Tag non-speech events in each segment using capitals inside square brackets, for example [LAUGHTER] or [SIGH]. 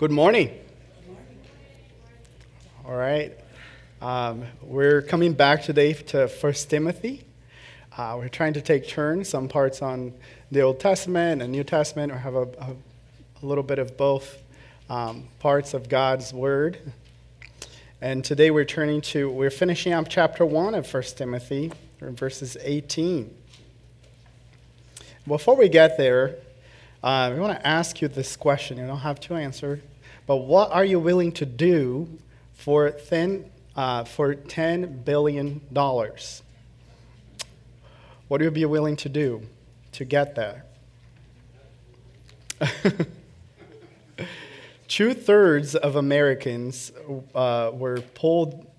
Good morning. All right. Um, we're coming back today to First Timothy. Uh, we're trying to take turns, some parts on the Old Testament and New Testament, or have a, a, a little bit of both um, parts of God's Word. And today we're turning to, we're finishing up chapter 1 of First Timothy, verses 18. Before we get there, uh, I want to ask you this question. You don't have to answer, but what are you willing to do for, thin, uh, for $10 billion? What would you be willing to do to get there? [LAUGHS] Two thirds of Americans uh, were polled,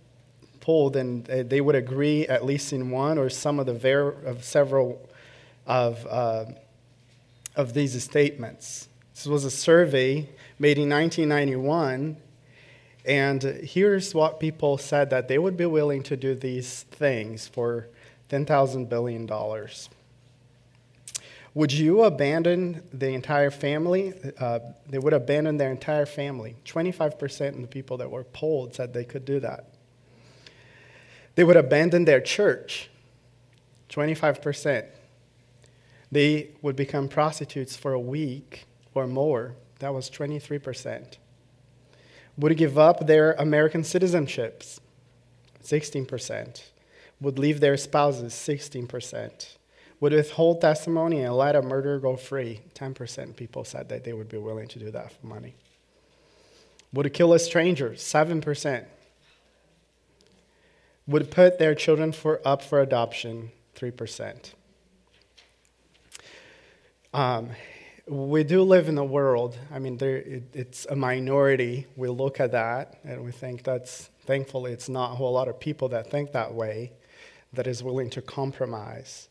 polled, and they would agree at least in one or some of the ver- of several of, uh, of these statements. This was a survey made in 1991, and here's what people said that they would be willing to do these things for $10,000 billion. Would you abandon the entire family? Uh, they would abandon their entire family. 25% of the people that were polled said they could do that. They would abandon their church. 25%. They would become prostitutes for a week or more. That was 23%. Would give up their American citizenships. 16%. Would leave their spouses. 16%. Would withhold testimony and let a murderer go free. 10% people said that they would be willing to do that for money. Would kill a stranger. 7%. Would put their children for, up for adoption. 3%. Um, we do live in a world, I mean, there, it, it's a minority. We look at that and we think that's, thankfully, it's not a whole lot of people that think that way, that is willing to compromise.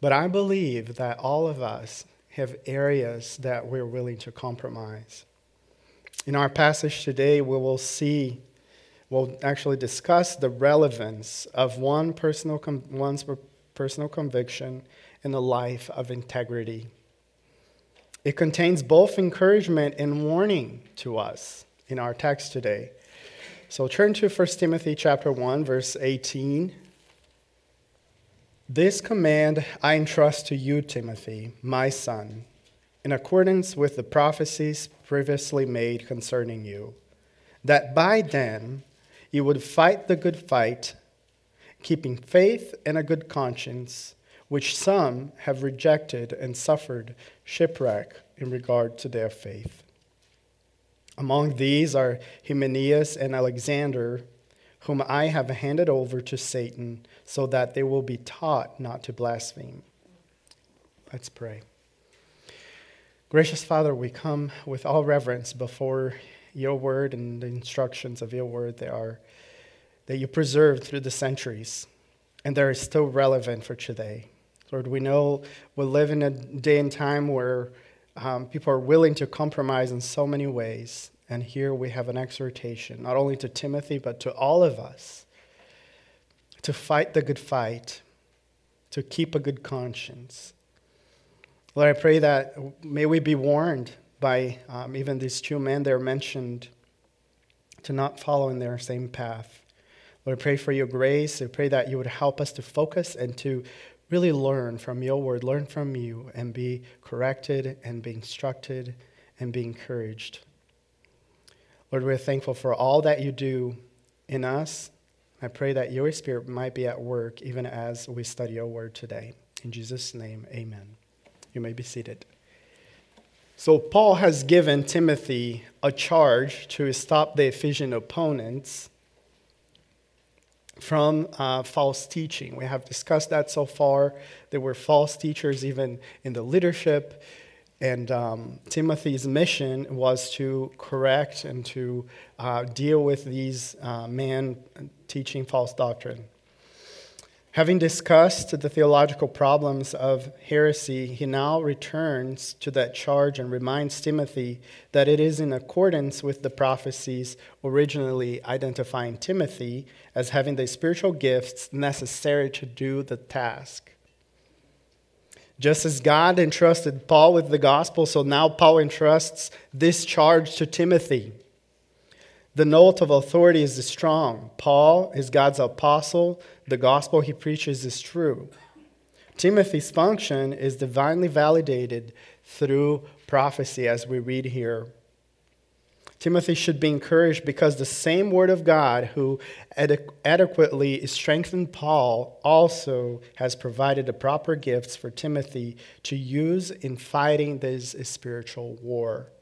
But I believe that all of us have areas that we're willing to compromise. In our passage today, we will see, we'll actually discuss the relevance of one personal, one's personal conviction in a life of integrity. It contains both encouragement and warning to us in our text today. So turn to 1 Timothy chapter 1 verse 18. This command I entrust to you, Timothy, my son, in accordance with the prophecies previously made concerning you, that by them you would fight the good fight, keeping faith and a good conscience which some have rejected and suffered shipwreck in regard to their faith. Among these are Hymenaeus and Alexander, whom I have handed over to Satan, so that they will be taught not to blaspheme. Let's pray. Gracious Father, we come with all reverence before your word and the instructions of your word that, are, that you preserved through the centuries, and that are still relevant for today. Lord, we know we live in a day and time where um, people are willing to compromise in so many ways. And here we have an exhortation, not only to Timothy, but to all of us, to fight the good fight, to keep a good conscience. Lord, I pray that may we be warned by um, even these two men that are mentioned to not follow in their same path. Lord, I pray for your grace. I pray that you would help us to focus and to really learn from your word, learn from you, and be corrected and be instructed and be encouraged. Lord, we're thankful for all that you do in us. I pray that your spirit might be at work even as we study your word today. In Jesus' name, amen. You may be seated. So, Paul has given Timothy a charge to stop the Ephesian opponents from uh, false teaching. We have discussed that so far. There were false teachers even in the leadership. And um, Timothy's mission was to correct and to uh, deal with these uh, men teaching false doctrine. Having discussed the theological problems of heresy, he now returns to that charge and reminds Timothy that it is in accordance with the prophecies originally identifying Timothy as having the spiritual gifts necessary to do the task. Just as God entrusted Paul with the gospel, so now Paul entrusts this charge to Timothy. The note of authority is strong. Paul is God's apostle. The gospel he preaches is true. Timothy's function is divinely validated through prophecy, as we read here. Timothy should be encouraged because the same word of God who adequately strengthened Paul also has provided the proper gifts for Timothy to use in fighting this spiritual war.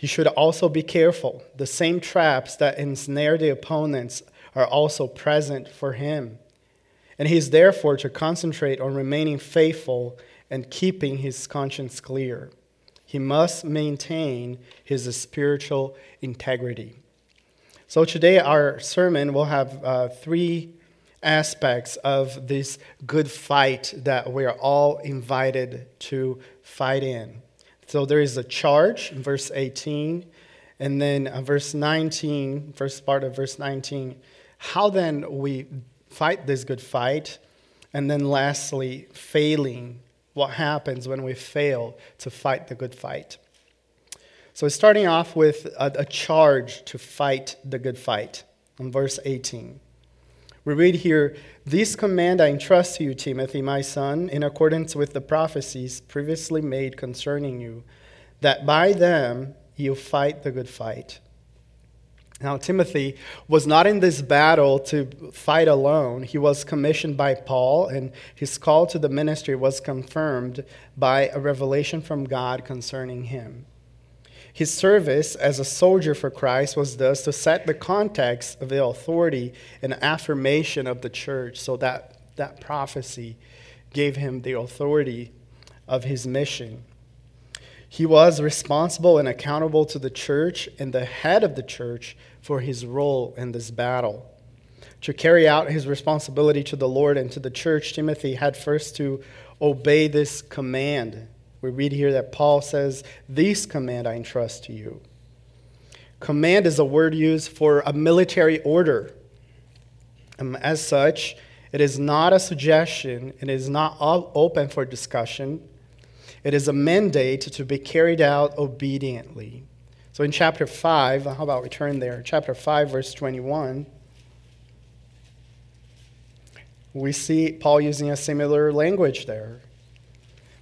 He should also be careful. The same traps that ensnare the opponents are also present for him. And he is therefore to concentrate on remaining faithful and keeping his conscience clear he must maintain his spiritual integrity. So, today our sermon will have uh, three aspects of this good fight that we are all invited to fight in. So, there is a charge in verse 18, and then uh, verse 19, first part of verse 19. How then we fight this good fight, and then lastly, failing what happens when we fail to fight the good fight. So, starting off with a, a charge to fight the good fight in verse 18. We read here, This command I entrust to you, Timothy, my son, in accordance with the prophecies previously made concerning you, that by them you fight the good fight. Now, Timothy was not in this battle to fight alone. He was commissioned by Paul, and his call to the ministry was confirmed by a revelation from God concerning him. His service as a soldier for Christ was thus to set the context of the authority and affirmation of the church, so that that prophecy gave him the authority of his mission. He was responsible and accountable to the church and the head of the church for his role in this battle. To carry out his responsibility to the Lord and to the church, Timothy had first to obey this command. We read here that Paul says, This command I entrust to you. Command is a word used for a military order. Um, as such, it is not a suggestion, it is not open for discussion. It is a mandate to be carried out obediently. So in chapter 5, how about we turn there? Chapter 5, verse 21, we see Paul using a similar language there,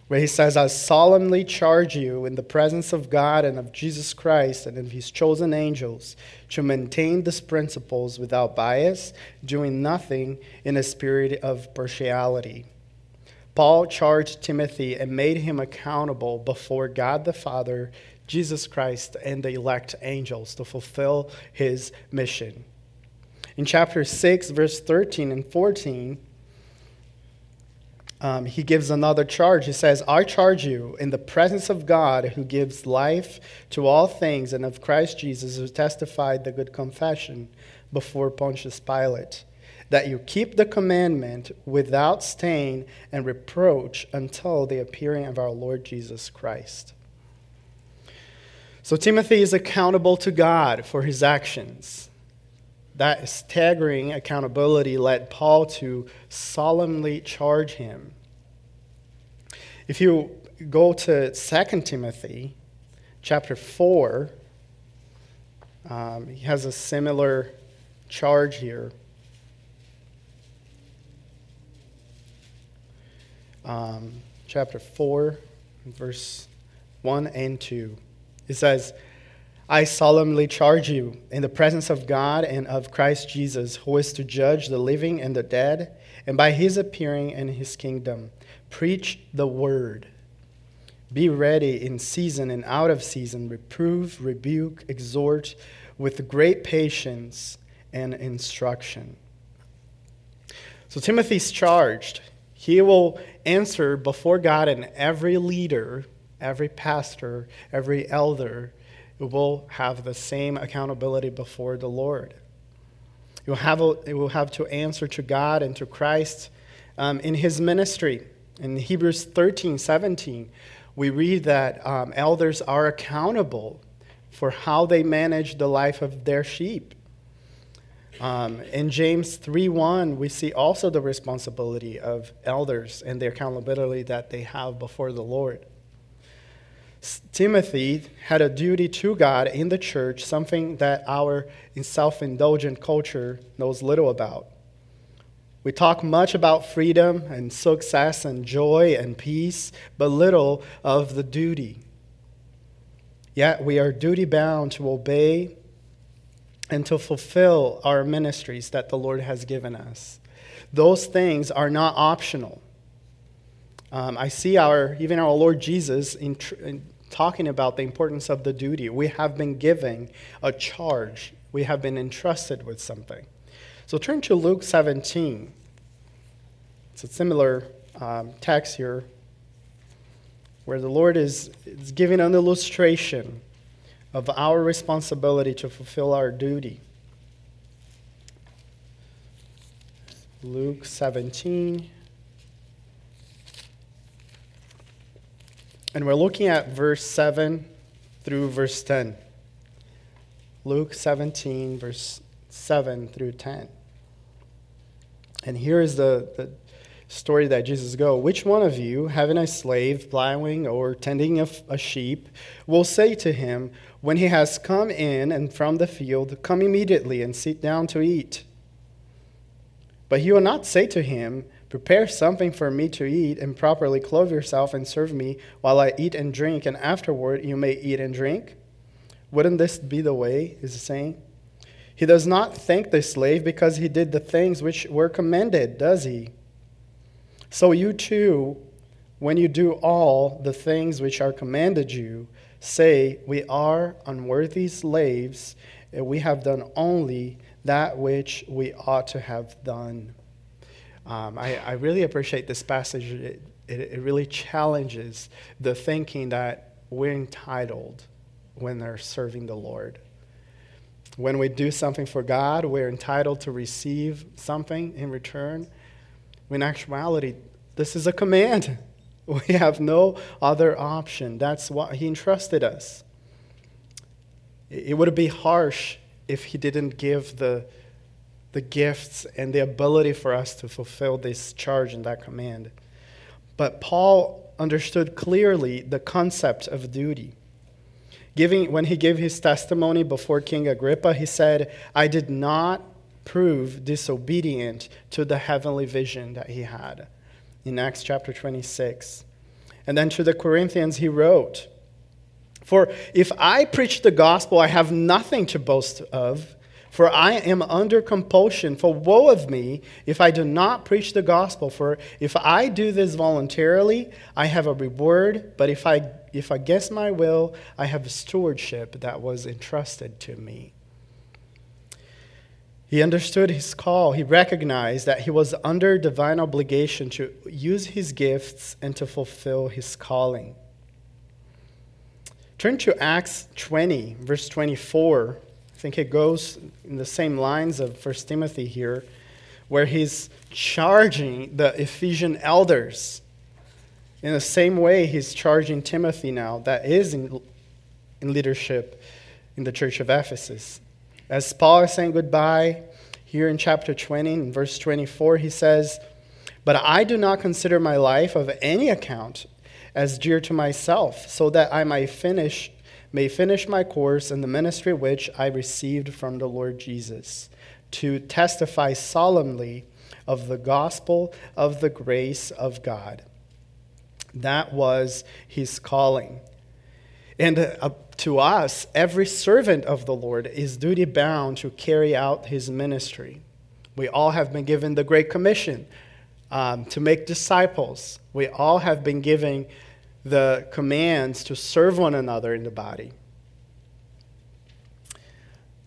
where he says, I solemnly charge you in the presence of God and of Jesus Christ and of his chosen angels to maintain these principles without bias, doing nothing in a spirit of partiality. Paul charged Timothy and made him accountable before God the Father Jesus Christ and the elect angels to fulfill his mission. In chapter 6, verse 13 and 14, um, he gives another charge. He says, I charge you in the presence of God who gives life to all things and of Christ Jesus who testified the good confession before Pontius Pilate, that you keep the commandment without stain and reproach until the appearing of our Lord Jesus Christ. So Timothy is accountable to God for his actions. That staggering accountability led Paul to solemnly charge him. If you go to 2 Timothy chapter 4, um, he has a similar charge here. Um, chapter 4, verse 1 and 2. It says, I solemnly charge you in the presence of God and of Christ Jesus, who is to judge the living and the dead, and by his appearing in his kingdom, preach the word. Be ready in season and out of season, reprove, rebuke, exhort with great patience and instruction. So Timothy's charged. He will answer before God and every leader every pastor, every elder will have the same accountability before the Lord. You will have, a, will have to answer to God and to Christ um, in his ministry. In Hebrews 13, 17, we read that um, elders are accountable for how they manage the life of their sheep. Um, in James 3:1, we see also the responsibility of elders and the accountability that they have before the Lord. Timothy had a duty to God in the church, something that our self indulgent culture knows little about. We talk much about freedom and success and joy and peace, but little of the duty. Yet we are duty bound to obey and to fulfill our ministries that the Lord has given us. Those things are not optional. Um, I see our even our Lord Jesus in, tr- in talking about the importance of the duty. We have been given a charge. We have been entrusted with something. So turn to Luke 17. It's a similar um, text here where the Lord is, is giving an illustration of our responsibility to fulfill our duty. Luke 17. And we're looking at verse 7 through verse 10. Luke 17, verse 7 through 10. And here is the, the story that Jesus go. Which one of you, having a slave plowing or tending a, a sheep, will say to him, when he has come in and from the field, come immediately and sit down to eat? But he will not say to him, Prepare something for me to eat, and properly clothe yourself and serve me while I eat and drink, and afterward you may eat and drink. Wouldn't this be the way? Is he saying? He does not thank the slave because he did the things which were commended, does he? So you too, when you do all the things which are commanded you, say, We are unworthy slaves, and we have done only that which we ought to have done. Um, I, I, really appreciate this passage. It, it, it, really challenges the thinking that we're entitled when they're serving the Lord. When we do something for God, we're entitled to receive something in return. In actuality, this is a command. [LAUGHS] We have no other option. That's what He entrusted us. It would be harsh if He didn't give the the gifts and the ability for us to fulfill this charge and that command. But Paul understood clearly the concept of duty. Giving, when he gave his testimony before King Agrippa, he said, I did not prove disobedient to the heavenly vision that he had in Acts chapter 26. And then to the Corinthians, he wrote, For if I preach the gospel, I have nothing to boast of for I am under compulsion, for woe of me if I do not preach the gospel. For if I do this voluntarily, I have a reward, but if I if against my will, I have a stewardship that was entrusted to me. He understood his call. He recognized that he was under divine obligation to use his gifts and to fulfill his calling. Turn to Acts 20, verse 24. I think it goes in the same lines of 1 Timothy here, where he's charging the Ephesian elders. In the same way, he's charging Timothy now, that is in, in leadership in the church of Ephesus. As Paul is saying goodbye here in chapter 20, in verse 24, he says, But I do not consider my life of any account as dear to myself, so that I might finish may finish my course in the ministry which I received from the Lord Jesus, to testify solemnly of the gospel of the grace of God. That was his calling. And uh, to us, every servant of the Lord is duty bound to carry out his ministry. We all have been given the Great Commission um, to make disciples. We all have been given the commands to serve one another in the body.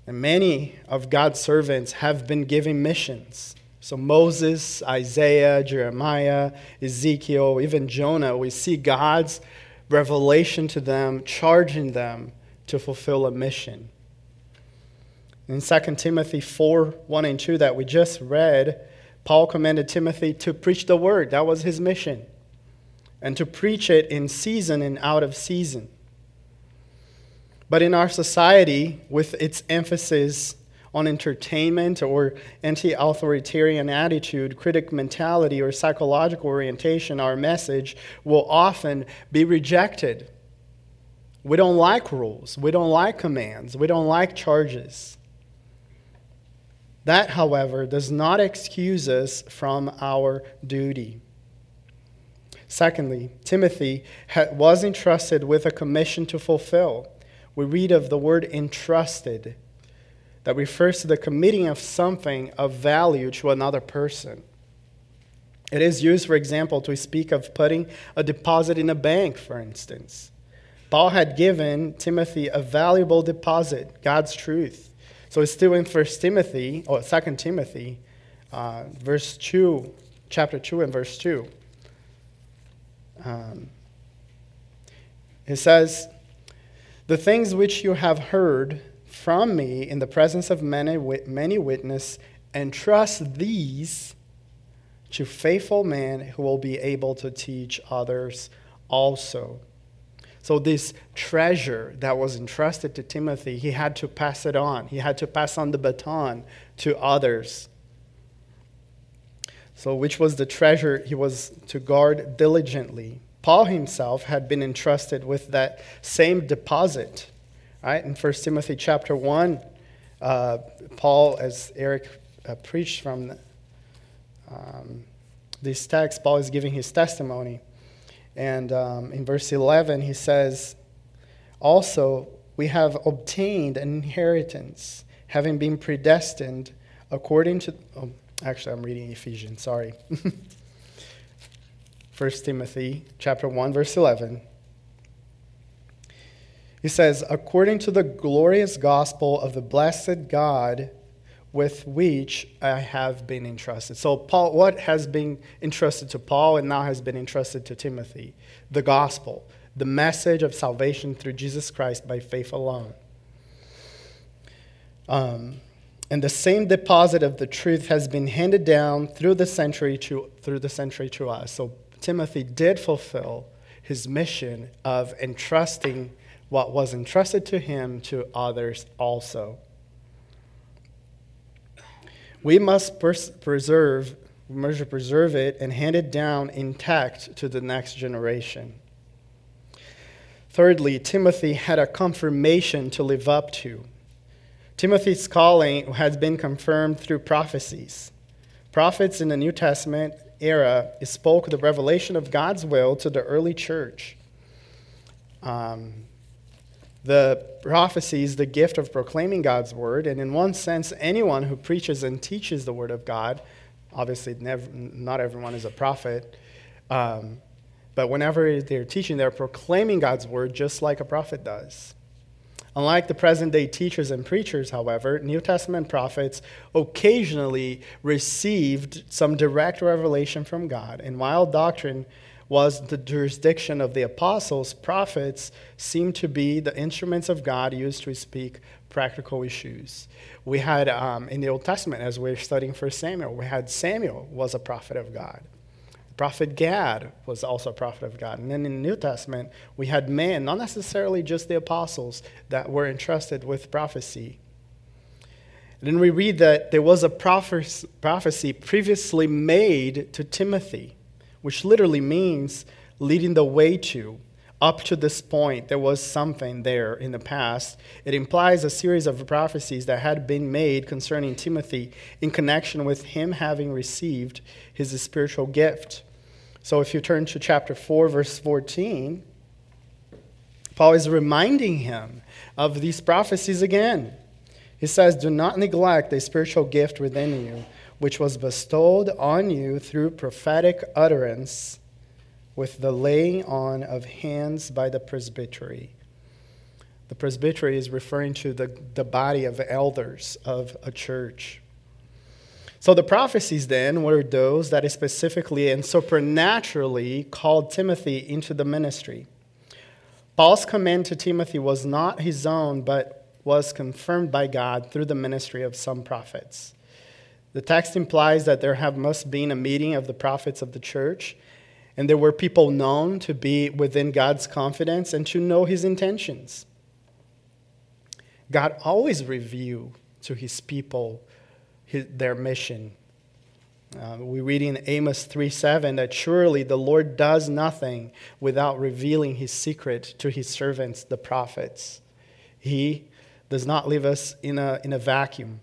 And many of God's servants have been given missions. So, Moses, Isaiah, Jeremiah, Ezekiel, even Jonah, we see God's revelation to them, charging them to fulfill a mission. In 2 Timothy 4 1 and 2, that we just read, Paul commanded Timothy to preach the word. That was his mission and to preach it in season and out of season. But in our society, with its emphasis on entertainment or anti authoritarian attitude, critic mentality, or psychological orientation, our message will often be rejected. We don't like rules, we don't like commands, we don't like charges. That, however, does not excuse us from our duty. Secondly, Timothy was entrusted with a commission to fulfill. We read of the word entrusted that refers to the committing of something of value to another person. It is used, for example, to speak of putting a deposit in a bank, for instance. Paul had given Timothy a valuable deposit, God's truth. So it's still in First Timothy, or Second Timothy, uh, verse 2, chapter 2 and verse 2. Um, it says, The things which you have heard from me in the presence of many, many witnesses, entrust these to faithful men who will be able to teach others also. So, this treasure that was entrusted to Timothy, he had to pass it on. He had to pass on the baton to others. So, which was the treasure he was to guard diligently? Paul himself had been entrusted with that same deposit. Right? In 1 Timothy chapter 1, uh, Paul, as Eric uh, preached from um, this text, Paul is giving his testimony. And um, in verse 11, he says, Also, we have obtained an inheritance, having been predestined according to. Oh, actually, I'm reading Ephesians, sorry. [LAUGHS] 1 Timothy chapter 1, verse 11. He says, according to the glorious gospel of the blessed God with which I have been entrusted. So, Paul, what has been entrusted to Paul and now has been entrusted to Timothy? The gospel, the message of salvation through Jesus Christ by faith alone. Um, and the same deposit of the truth has been handed down through the century to, through the century to us. So, Timothy did fulfill his mission of entrusting what was entrusted to him to others also we must pers- preserve, must preserve it and hand it down intact to the next generation. Thirdly, Timothy had a confirmation to live up to. Timothy's calling has been confirmed through prophecies. Prophets in the New Testament era spoke the revelation of God's will to the early church. Um, the prophecy is the gift of proclaiming God's word, and in one sense, anyone who preaches and teaches the word of God, obviously, never, not everyone is a prophet, um, but whenever they're teaching, they're proclaiming God's word just like a prophet does. Unlike the present day teachers and preachers, however, New Testament prophets occasionally received some direct revelation from God, and while doctrine was the jurisdiction of the apostles, prophets seemed to be the instruments of God used to speak practical issues. We had um, in the Old Testament, as we are studying for Samuel, we had Samuel was a prophet of God. The prophet Gad was also a prophet of God. And then in the New Testament, we had men, not necessarily just the apostles, that were entrusted with prophecy. And then we read that there was a prophecy previously made to Timothy which literally means leading the way to. Up to this point, there was something there in the past. It implies a series of prophecies that had been made concerning Timothy in connection with him having received his spiritual gift. So if you turn to chapter 4, verse 14, Paul is reminding him of these prophecies again. He says, Do not neglect the spiritual gift within you which was bestowed on you through prophetic utterance with the laying on of hands by the presbytery. The presbytery is referring to the, the body of elders of a church. So the prophecies then were those that specifically and supernaturally called Timothy into the ministry. Paul's command to Timothy was not his own, but was confirmed by God through the ministry of some prophets. The text implies that there have must been a meeting of the prophets of the church, and there were people known to be within God's confidence and to know his intentions. God always review to his people his, their mission. Uh, we read in Amos 3 7 that surely the Lord does nothing without revealing his secret to his servants, the prophets. He does not leave us in a, in a vacuum.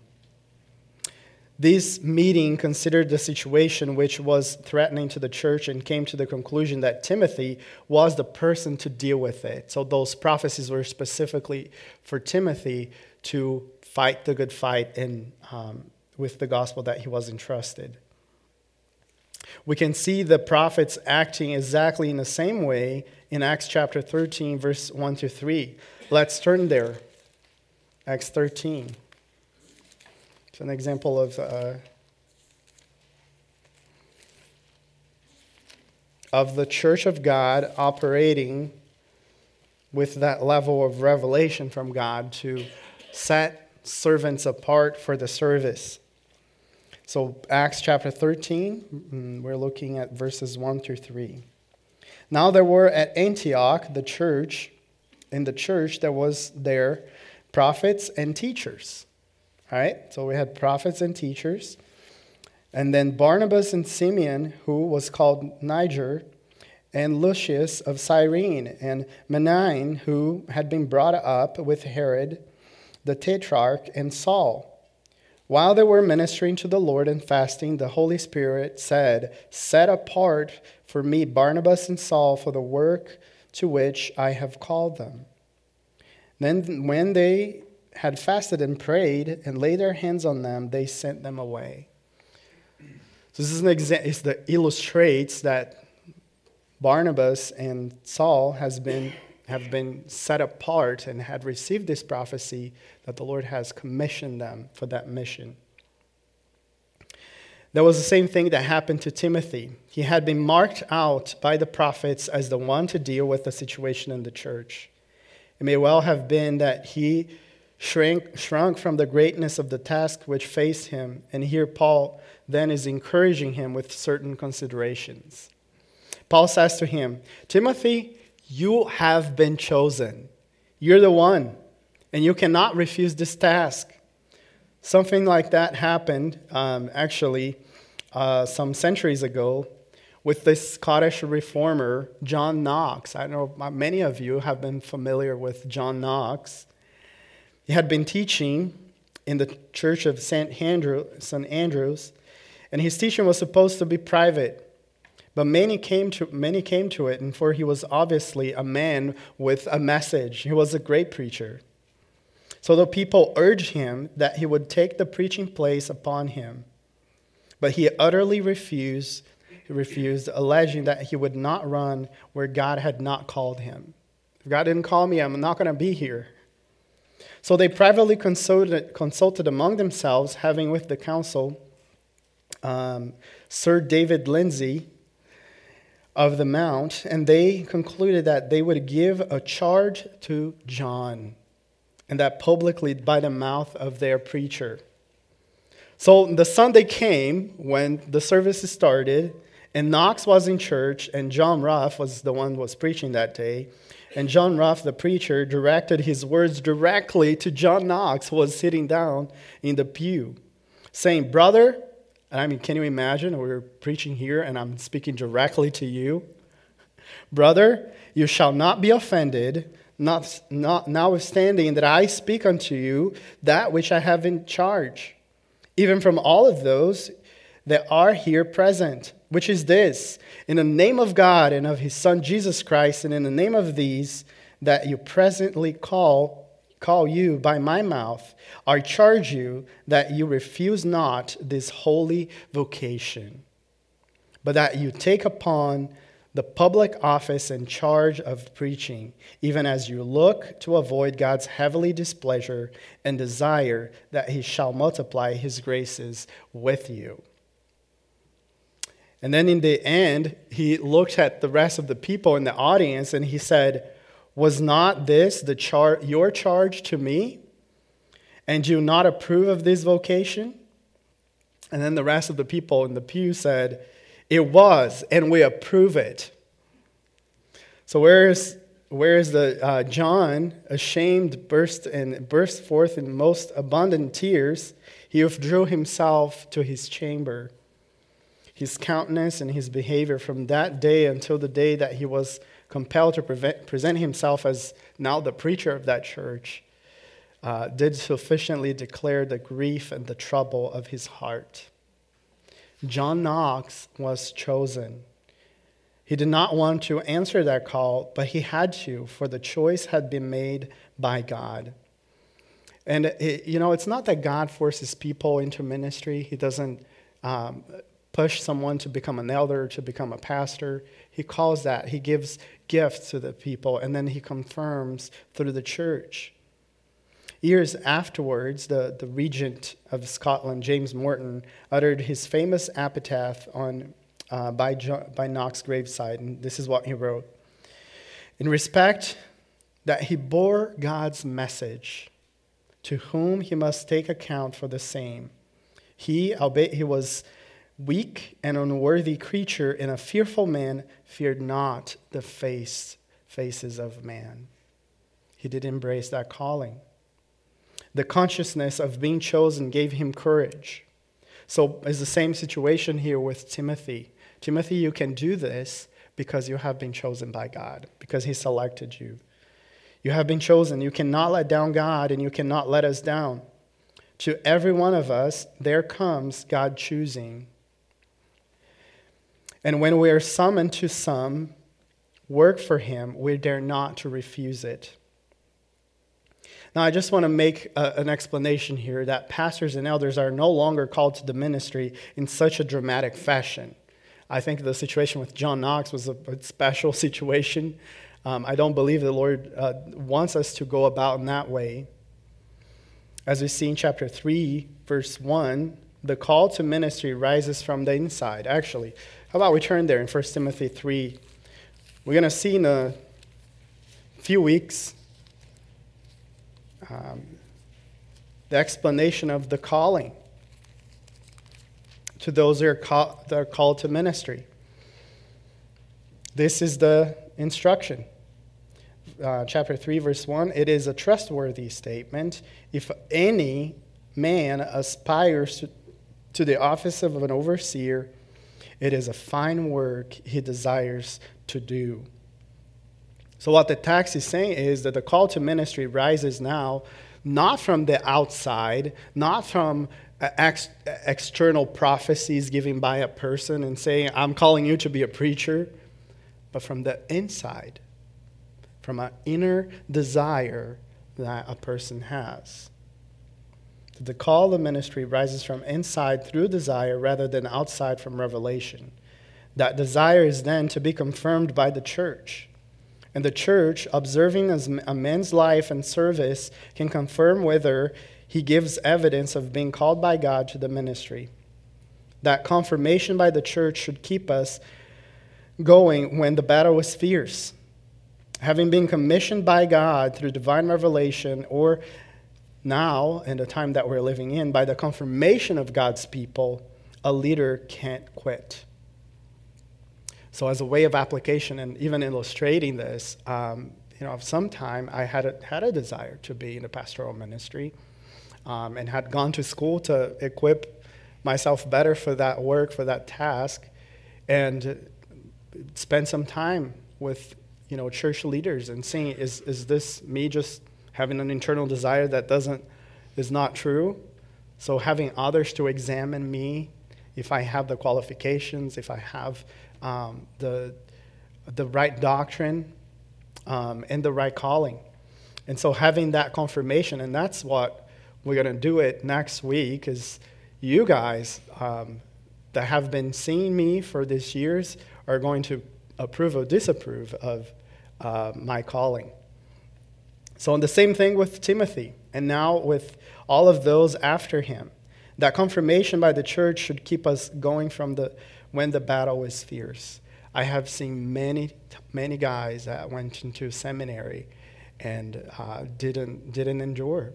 This meeting considered the situation which was threatening to the church and came to the conclusion that Timothy was the person to deal with it. So, those prophecies were specifically for Timothy to fight the good fight and, um, with the gospel that he was entrusted. We can see the prophets acting exactly in the same way in Acts chapter 13, verse 1 to 3. Let's turn there. Acts 13. It's an example of. Uh, of the church of God operating with that level of revelation from God to set servants apart for the service. So, Acts chapter 13, mm, we're looking at verses 1 through 3. Now, there were at Antioch, the church, in the church, there was there prophets and teachers. All right, so we had prophets and teachers. And then Barnabas and Simeon, who was called Niger, and Lucius of Cyrene, and Manaen, who had been brought up with Herod the Tetrarch, and Saul. While they were ministering to the Lord and fasting, the Holy Spirit said, Set apart for me Barnabas and Saul for the work to which I have called them. Then, when they had fasted and prayed and laid their hands on them, they sent them away. So this is an example. It illustrates that Barnabas and Saul has been have been set apart and had received this prophecy that the Lord has commissioned them for that mission. That was the same thing that happened to Timothy. He had been marked out by the prophets as the one to deal with the situation in the church. It may well have been that he shrunk from the greatness of the task which faced him, and here Paul then is encouraging him with certain considerations. Paul says to him, Timothy, you have been chosen. You're the one, and you cannot refuse this task. Something like that happened, um, actually, uh, some centuries ago with this Scottish reformer, John Knox. I know many of you have been familiar with John Knox. He had been teaching in the church of St. Andrew, St. Andrews, and his teaching was supposed to be private. But many came, to, many came to it, and for he was obviously a man with a message. He was a great preacher. So the people urged him that he would take the preaching place upon him. But he utterly refused, refused, alleging that he would not run where God had not called him. If God didn't call me, I'm not going to be here. So they privately consulted, consulted among themselves, having with the council um, Sir David Lindsay, of the Mount, and they concluded that they would give a charge to John, and that publicly by the mouth of their preacher. So the Sunday came when the services started, and Knox was in church, and John Rough was the one who was preaching that day. And John Rough, the preacher, directed his words directly to John Knox, who was sitting down in the pew, saying, Brother, and I mean, can you imagine? We're preaching here and I'm speaking directly to you. Brother, you shall not be offended, not, not, notwithstanding that I speak unto you that which I have in charge, even from all of those that are here present, which is this in the name of God and of his Son Jesus Christ, and in the name of these that you presently call call you by my mouth, I charge you that you refuse not this holy vocation, but that you take upon the public office and charge of preaching, even as you look to avoid God's heavenly displeasure and desire that he shall multiply his graces with you. And then in the end, he looked at the rest of the people in the audience and he said, was not this the char- your charge to me? And you not approve of this vocation? And then the rest of the people in the pew said, It was, and we approve it. So, where's Whereas the uh, John, ashamed, burst and burst forth in most abundant tears, he withdrew himself to his chamber. His countenance and his behavior from that day until the day that he was compelled to prevent, present himself as now the preacher of that church uh, did sufficiently declare the grief and the trouble of his heart. John Knox was chosen he did not want to answer that call, but he had to, for the choice had been made by God. And, it, you know, it's not that God forces people into ministry, He doesn't um, push someone to become an elder, to become a pastor. He calls that, He gives gifts to the people, and then He confirms through the church. Years afterwards, the, the regent of Scotland, James Morton, uttered his famous epitaph on uh, by, jo- by Knox's graveside, and this is what he wrote. In respect that he bore God's message, to whom he must take account for the same. He, albeit he was weak and unworthy creature and a fearful man, feared not the face, faces of man. He did embrace that calling. The consciousness of being chosen gave him courage. So it's the same situation here with Timothy. Timothy, you can do this because you have been chosen by God, because He selected you. You have been chosen. You cannot let down God, and you cannot let us down. To every one of us, there comes God choosing. And when we are summoned to some work for Him, we dare not to refuse it. Now, I just want to make a, an explanation here that pastors and elders are no longer called to the ministry in such a dramatic fashion. I think the situation with John Knox was a, a special [LAUGHS] situation. Um, I don't believe the Lord uh, wants us to go about in that way. As we see in chapter 3, verse 1, the call to ministry rises from the inside. Actually, how about we turn there in 1 Timothy 3? We're going to see in a few weeks um, the explanation of the calling to those that are, call, that are called to ministry. This is the instruction. Uh, chapter 3, verse 1 it is a trustworthy statement. If any man aspires to, to the office of an overseer, it is a fine work he desires to do. So, what the text is saying is that the call to ministry rises now not from the outside, not from uh, ex- external prophecies given by a person and saying, I'm calling you to be a preacher, but from the inside, from an inner desire that a person has. The call of ministry rises from inside through desire rather than outside from revelation. That desire is then to be confirmed by the church. And the church, observing a man's life and service, can confirm whether he gives evidence of being called by God to the ministry. That confirmation by the church should keep us going when the battle is fierce. Having been commissioned by God through divine revelation, or now, in the time that we're living in, by the confirmation of God's people, a leader can't quit. So, as a way of application and even illustrating this, um, you know, of some time I had a, had a desire to be in the pastoral ministry um, and had gone to school to equip myself better for that work, for that task, and spend some time with you know church leaders and seeing is is this me just having an internal desire that doesn't is not true so having others to examine me if i have the qualifications if i have um, the the right doctrine um, and the right calling and so having that confirmation and that's what we're going to do it next week is you guys um, that have been seeing me for these years are going to approve or disapprove of uh, my calling. So, the same thing with Timothy, and now with all of those after him. That confirmation by the church should keep us going from the when the battle is fierce. I have seen many, many guys that went into seminary and uh, didn't didn't endure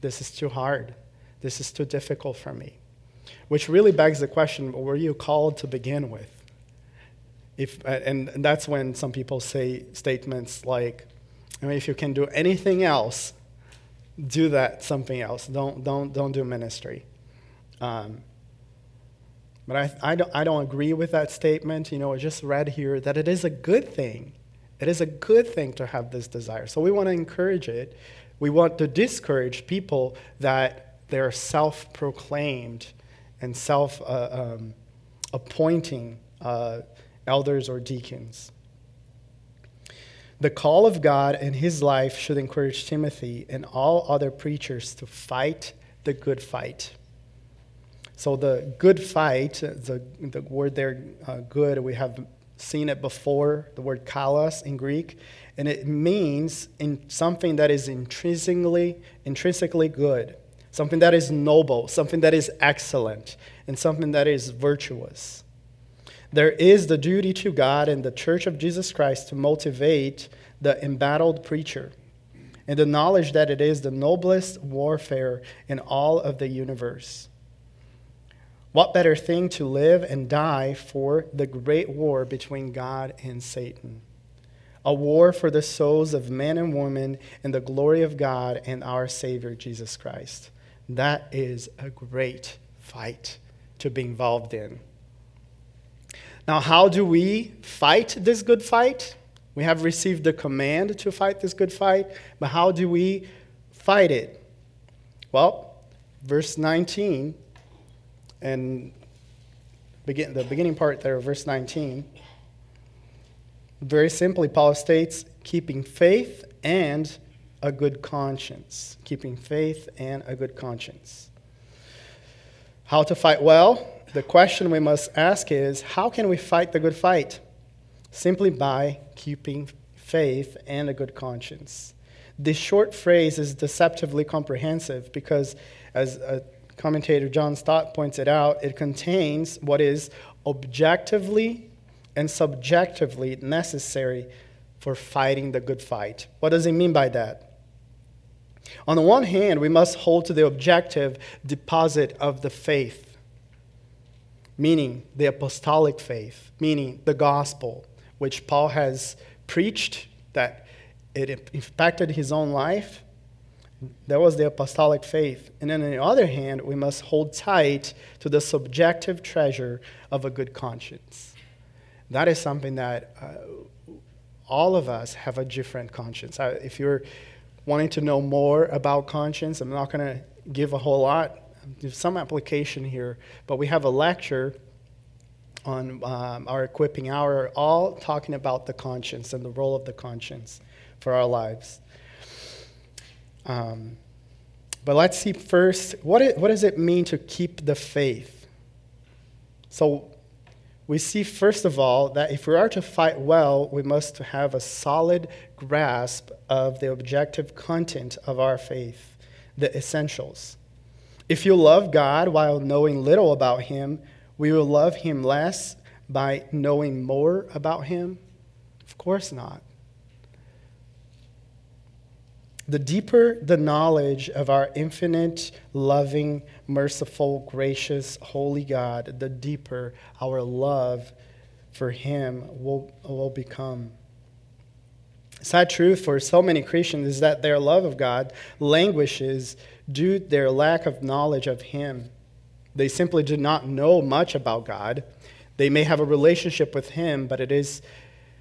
this is too hard. This is too difficult for me. Which really begs the question were you called to begin with? if, and that's when some people say statements like, I mean, if you can do anything else, do that something else. Don't, don't, don't do ministry. Um, but I, I, don't, I don't agree with that statement. You know, I just read here that it is a good thing. It is a good thing to have this desire. So we want to encourage it. We want to discourage people that they're self proclaimed and self uh, um, appointing uh, elders or deacons. The call of God in his life should encourage Timothy and all other preachers to fight the good fight. So, the good fight, the, the word there, uh, good, we have seen it before, the word kalos in Greek, and it means in something that is intrinsically, intrinsically good, something that is noble, something that is excellent, and something that is virtuous. There is the duty to God and the Church of Jesus Christ to motivate the embattled preacher and the knowledge that it is the noblest warfare in all of the universe. What better thing to live and die for the great war between God and Satan? A war for the souls of men and women and the glory of God and our Savior Jesus Christ. That is a great fight to be involved in. Now, how do we fight this good fight? We have received the command to fight this good fight, but how do we fight it? Well, verse 19, and begin, the beginning part there, verse 19, very simply, Paul states, keeping faith and a good conscience. Keeping faith and a good conscience. How to fight well? The question we must ask is how can we fight the good fight? Simply by keeping faith and a good conscience. This short phrase is deceptively comprehensive because, as commentator John Stott points it out, it contains what is objectively and subjectively necessary for fighting the good fight. What does he mean by that? On the one hand, we must hold to the objective deposit of the faith meaning the apostolic faith, meaning the gospel, which Paul has preached, that it impacted his own life. That was the apostolic faith. And then on the other hand, we must hold tight to the subjective treasure of a good conscience. That is something that uh, all of us have a different conscience. Uh, if you're wanting to know more about conscience, I'm not going to give a whole lot some application here, but we have a lecture on um, our equipping hour, all talking about the conscience and the role of the conscience for our lives. Um, but let's see first what, it, what does it mean to keep the faith? So we see, first of all, that if we are to fight well, we must have a solid grasp of the objective content of our faith, the essentials. If you love God while knowing little about Him, we will love Him less by knowing more about Him? Of course not. The deeper the knowledge of our infinite, loving, merciful, gracious, holy God, the deeper our love for Him will, will become. Sad truth for so many Christians is that their love of God languishes due to their lack of knowledge of Him. They simply do not know much about God. They may have a relationship with Him, but it is,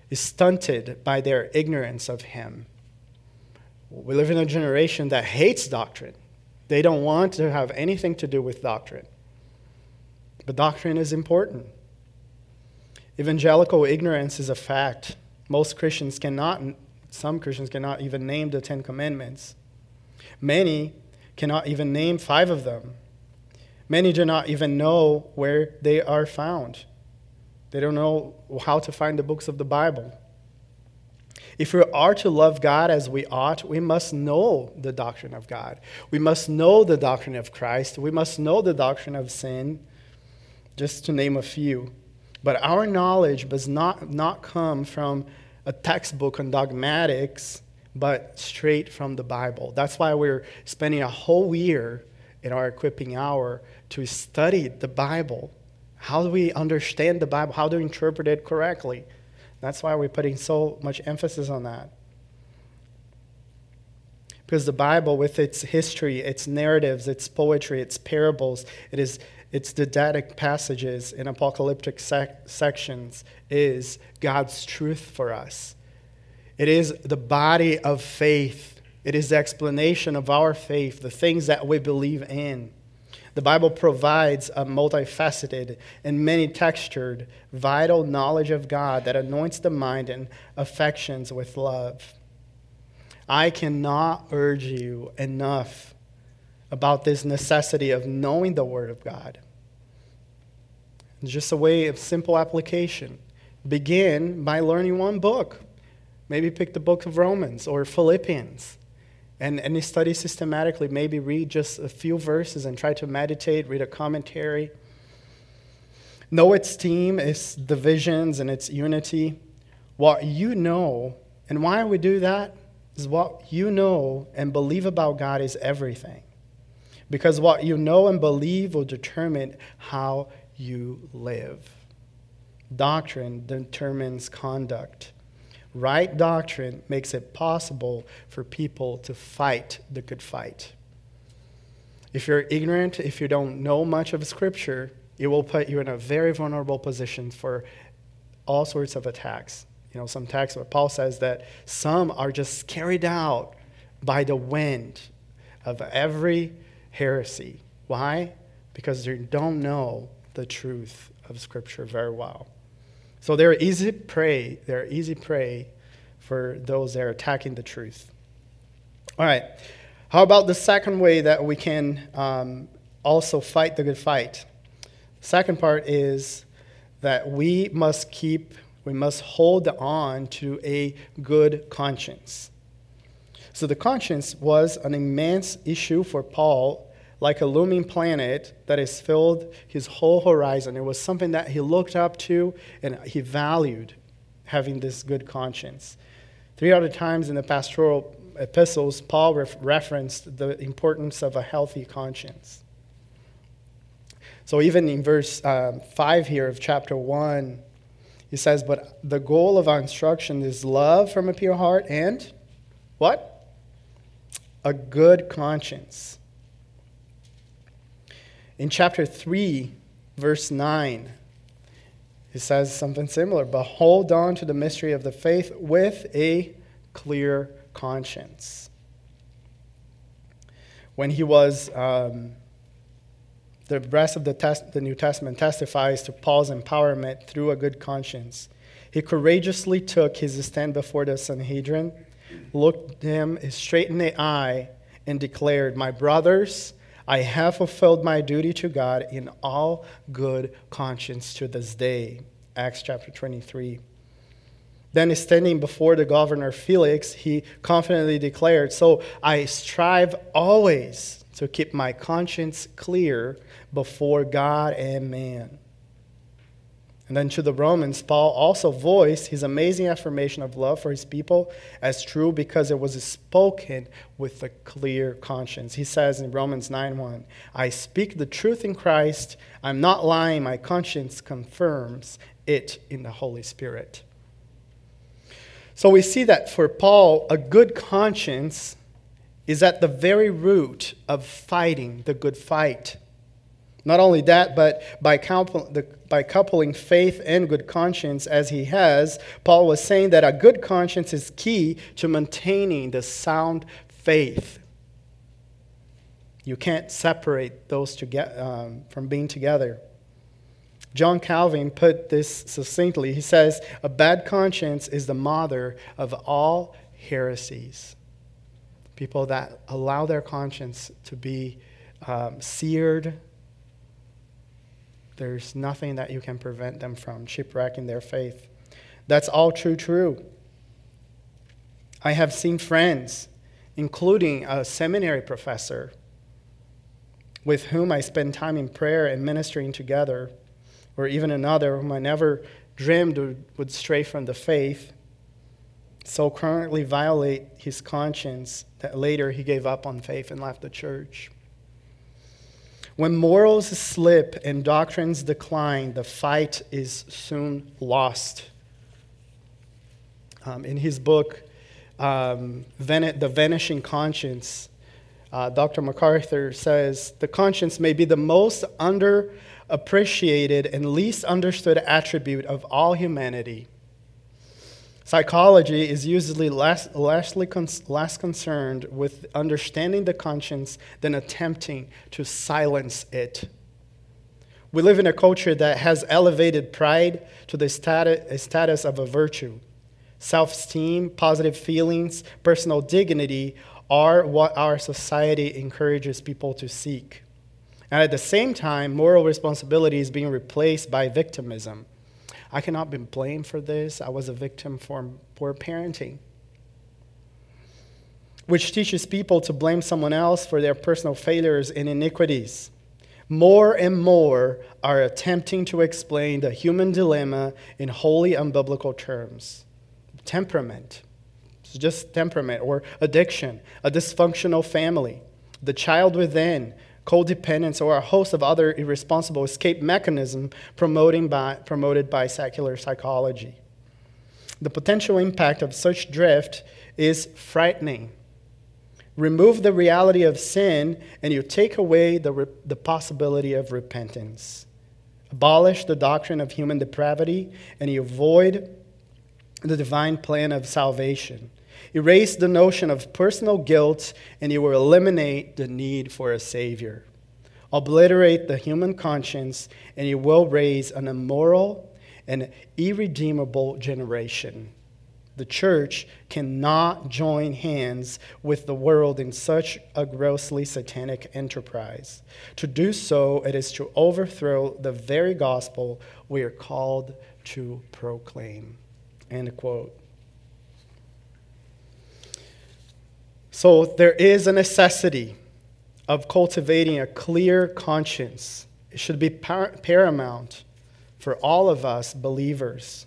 is stunted by their ignorance of Him. We live in a generation that hates doctrine. They don't want to have anything to do with doctrine. But doctrine is important. Evangelical ignorance is a fact. Most Christians cannot, some Christians cannot even name the Ten Commandments. Many cannot even name five of them. Many do not even know where they are found. They don't know how to find the books of the Bible. If we are to love God as we ought, we must know the doctrine of God. We must know the doctrine of Christ. We must know the doctrine of sin, just to name a few. But our knowledge does not, not come from a textbook on dogmatics but straight from the Bible. That's why we're spending a whole year in our equipping hour to study the Bible. How do we understand the Bible? How do we interpret it correctly? That's why we're putting so much emphasis on that. Because the Bible, with its history, its narratives, its poetry, its parables, it is its didactic passages in apocalyptic sec- sections is God's truth for us. It is the body of faith. It is the explanation of our faith, the things that we believe in. The Bible provides a multifaceted and many textured, vital knowledge of God that anoints the mind and affections with love. I cannot urge you enough about this necessity of knowing the Word of God. It's just a way of simple application. Begin by learning one book. Maybe pick the book of Romans or Philippians and, and study systematically. Maybe read just a few verses and try to meditate, read a commentary. Know its theme, its divisions, and its unity. What you know, and why we do that is what you know and believe about God is everything. Because what you know and believe will determine how you live. Doctrine determines conduct. Right doctrine makes it possible for people to fight the good fight. If you're ignorant, if you don't know much of Scripture, it will put you in a very vulnerable position for all sorts of attacks. You know, some attacks where Paul says that some are just carried out by the wind of every heresy. Why? Because they don't know the truth of Scripture very well. So they're easy prey. They're easy prey for those that are attacking the truth. All right. How about the second way that we can um, also fight the good fight? Second part is that we must keep, we must hold on to a good conscience. So the conscience was an immense issue for Paul like a looming planet that has filled his whole horizon. It was something that he looked up to and he valued having this good conscience. Three other times in the pastoral epistles, Paul ref- referenced the importance of a healthy conscience. So even in verse um, 5 here of chapter 1, he says, But the goal of our instruction is love from a pure heart and what? A good conscience. In chapter 3, verse 9, he says something similar. But hold on to the mystery of the faith with a clear conscience. When he was, um, the rest of the, test, the New Testament testifies to Paul's empowerment through a good conscience. He courageously took his stand before the Sanhedrin, looked him straight in the eye, and declared, My brothers, I have fulfilled my duty to God in all good conscience to this day. Acts chapter 23. Then, standing before the governor Felix, he confidently declared, So I strive always to keep my conscience clear before God and man. And then to the Romans, Paul also voiced his amazing affirmation of love for his people as true because it was spoken with a clear conscience. He says in Romans 9:1, I speak the truth in Christ, I'm not lying, my conscience confirms it in the Holy Spirit. So we see that for Paul, a good conscience is at the very root of fighting the good fight. Not only that, but by, by coupling faith and good conscience as he has, Paul was saying that a good conscience is key to maintaining the sound faith. You can't separate those to get, um, from being together. John Calvin put this succinctly. He says, A bad conscience is the mother of all heresies. People that allow their conscience to be um, seared there's nothing that you can prevent them from shipwrecking their faith. That's all true, true. I have seen friends, including a seminary professor, with whom I spend time in prayer and ministering together, or even another whom I never dreamed would stray from the faith, so currently violate his conscience that later he gave up on faith and left the church. When morals slip and doctrines decline, the fight is soon lost. Um, in his book, um, The Vanishing Conscience, uh, Dr. MacArthur says the conscience may be the most underappreciated and least understood attribute of all humanity. Psychology is usually less, lessly less concerned with understanding the conscience than attempting to silence it. We live in a culture that has elevated pride to the status, status of a virtue. Self esteem, positive feelings, personal dignity are what our society encourages people to seek. And at the same time, moral responsibility is being replaced by victimism. I cannot be blamed for this. I was a victim for poor parenting. Which teaches people to blame someone else for their personal failures and iniquities. More and more are attempting to explain the human dilemma in wholly unbiblical terms temperament, it's just temperament or addiction, a dysfunctional family, the child within, codependence, or a host of other irresponsible escape mechanisms promoted by, promoted by secular psychology. The potential impact of such drift is frightening. Remove the reality of sin, and you take away the, re- the possibility of repentance. Abolish the doctrine of human depravity, and you avoid the divine plan of salvation. Erase the notion of personal guilt, and you will eliminate the need for a Savior. Obliterate the human conscience, and you will raise an immoral and irredeemable generation. The church cannot join hands with the world in such a grossly satanic enterprise. To do so, it is to overthrow the very gospel we are called to proclaim. End quote. So there is a necessity of cultivating a clear conscience. It should be par- paramount for all of us believers.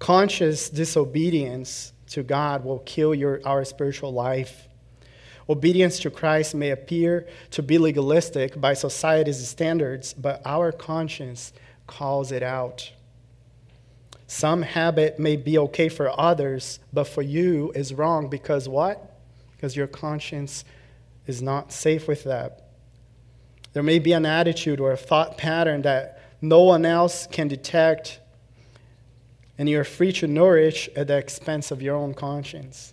Conscious disobedience to God will kill your, our spiritual life. Obedience to Christ may appear to be legalistic by society's standards, but our conscience calls it out. Some habit may be okay for others, but for you is wrong because what? Because your conscience is not safe with that. There may be an attitude or a thought pattern that no one else can detect, and you're free to nourish at the expense of your own conscience.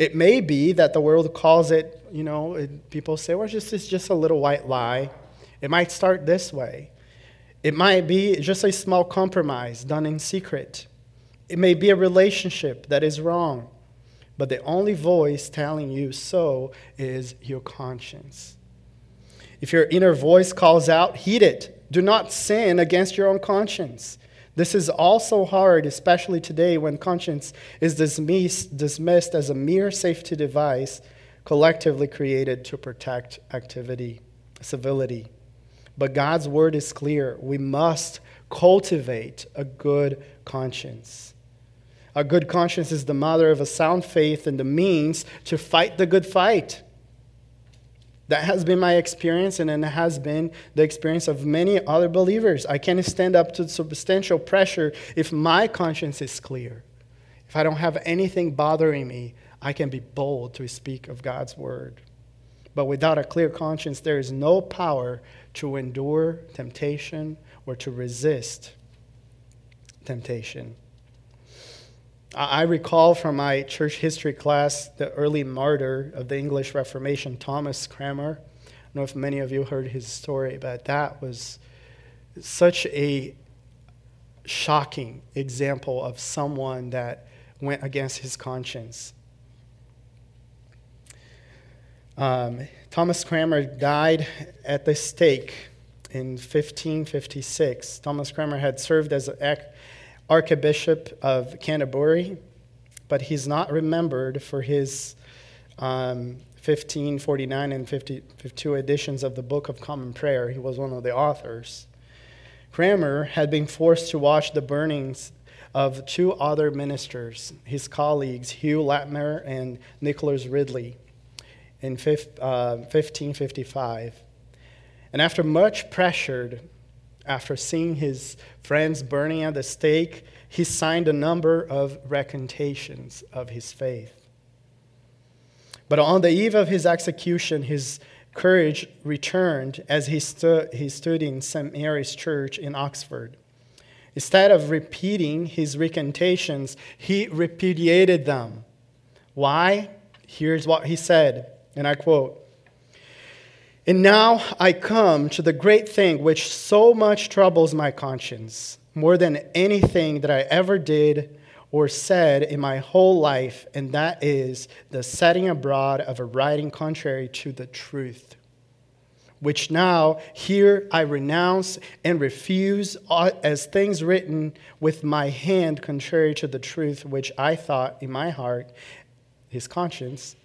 It may be that the world calls it, you know, it, people say, well, just, it's just a little white lie. It might start this way. It might be just a small compromise done in secret. It may be a relationship that is wrong but the only voice telling you so is your conscience. If your inner voice calls out, heed it. Do not sin against your own conscience. This is also hard, especially today when conscience is dismissed, dismissed as a mere safety device collectively created to protect activity, civility. But God's word is clear. We must cultivate a good conscience. A good conscience is the mother of a sound faith and the means to fight the good fight. That has been my experience, and it has been the experience of many other believers. I can stand up to substantial pressure if my conscience is clear. If I don't have anything bothering me, I can be bold to speak of God's word. But without a clear conscience, there is no power to endure temptation or to resist temptation. I recall from my church history class the early martyr of the English Reformation, Thomas Cranmer. I don't know if many of you heard his story, but that was such a shocking example of someone that went against his conscience. Um, Thomas Cranmer died at the stake in 1556. Thomas Cranmer had served as an Archbishop of Canterbury, but he's not remembered for his um, 1549 and 50, 52 editions of the Book of Common Prayer. He was one of the authors. Cranmer had been forced to watch the burnings of two other ministers, his colleagues, Hugh Latimer and Nicholas Ridley, in uh, 1555. And after much pressured, after seeing his friends burning at the stake, he signed a number of recantations of his faith. But on the eve of his execution, his courage returned as he, stu- he stood in St. Mary's Church in Oxford. Instead of repeating his recantations, he repudiated them. Why? Here's what he said, and I quote And now I come to the great thing which so much troubles my conscience, more than anything that I ever did or said in my whole life, and that is the setting abroad of a writing contrary to the truth, which now here I renounce and refuse uh, as things written with my hand contrary to the truth, which I thought in my heart, his conscience,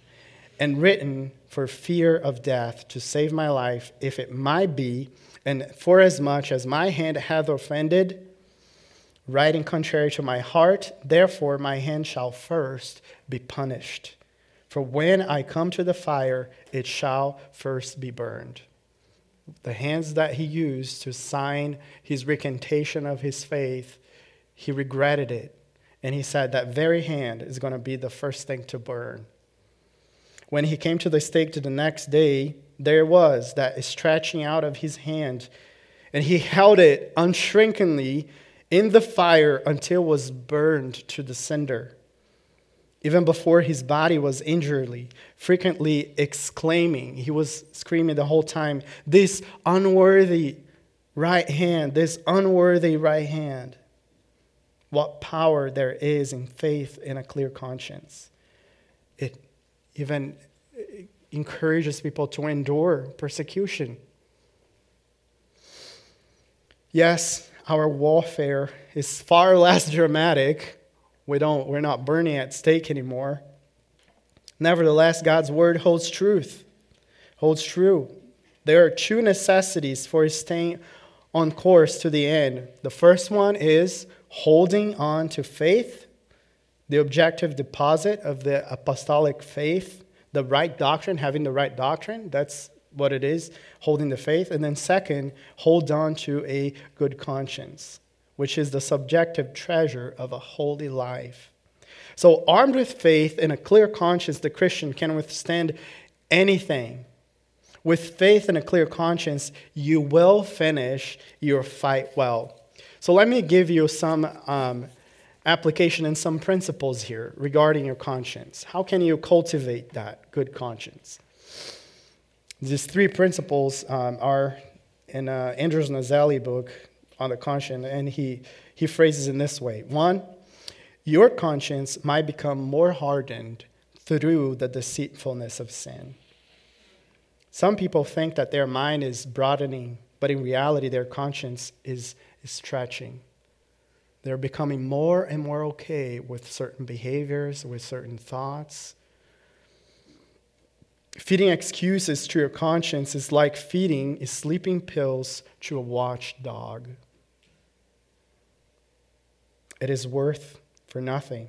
and written for fear of death to save my life, if it might be, and forasmuch as my hand hath offended, writing contrary to my heart, therefore my hand shall first be punished. For when I come to the fire, it shall first be burned. The hands that he used to sign his recantation of his faith, he regretted it. And he said that very hand is going to be the first thing to burn. When he came to the stake to the next day, there was that stretching out of his hand, and he held it unshrinkingly in the fire until it was burned to the cinder. Even before his body was injuredly, frequently exclaiming, he was screaming the whole time, This unworthy right hand, this unworthy right hand. What power there is in faith in a clear conscience. It even encourages people to endure persecution. Yes, our warfare is far [LAUGHS] less dramatic. We don't, we're not burning at stake anymore. Nevertheless, God's word holds truth, holds true. There are two necessities for staying on course to the end. The first one is holding on to faith, the objective deposit of the apostolic faith, the right doctrine, having the right doctrine. That's what it is, holding the faith. And then, second, hold on to a good conscience, which is the subjective treasure of a holy life. So, armed with faith and a clear conscience, the Christian can withstand anything. With faith and a clear conscience, you will finish your fight well. So, let me give you some um, application and some principles here regarding your conscience. How can you cultivate that good conscience? These three principles um, are in uh, Andrews Naselli book on the conscience, and he, he phrases in this way. One, your conscience might become more hardened through the deceitfulness of sin. Some people think that their mind is broadening, but in reality, their conscience is, is stretching. They're becoming more and more okay with certain behaviors, with certain thoughts, Feeding excuses to your conscience is like feeding sleeping pills to a watchdog. It is worth for nothing.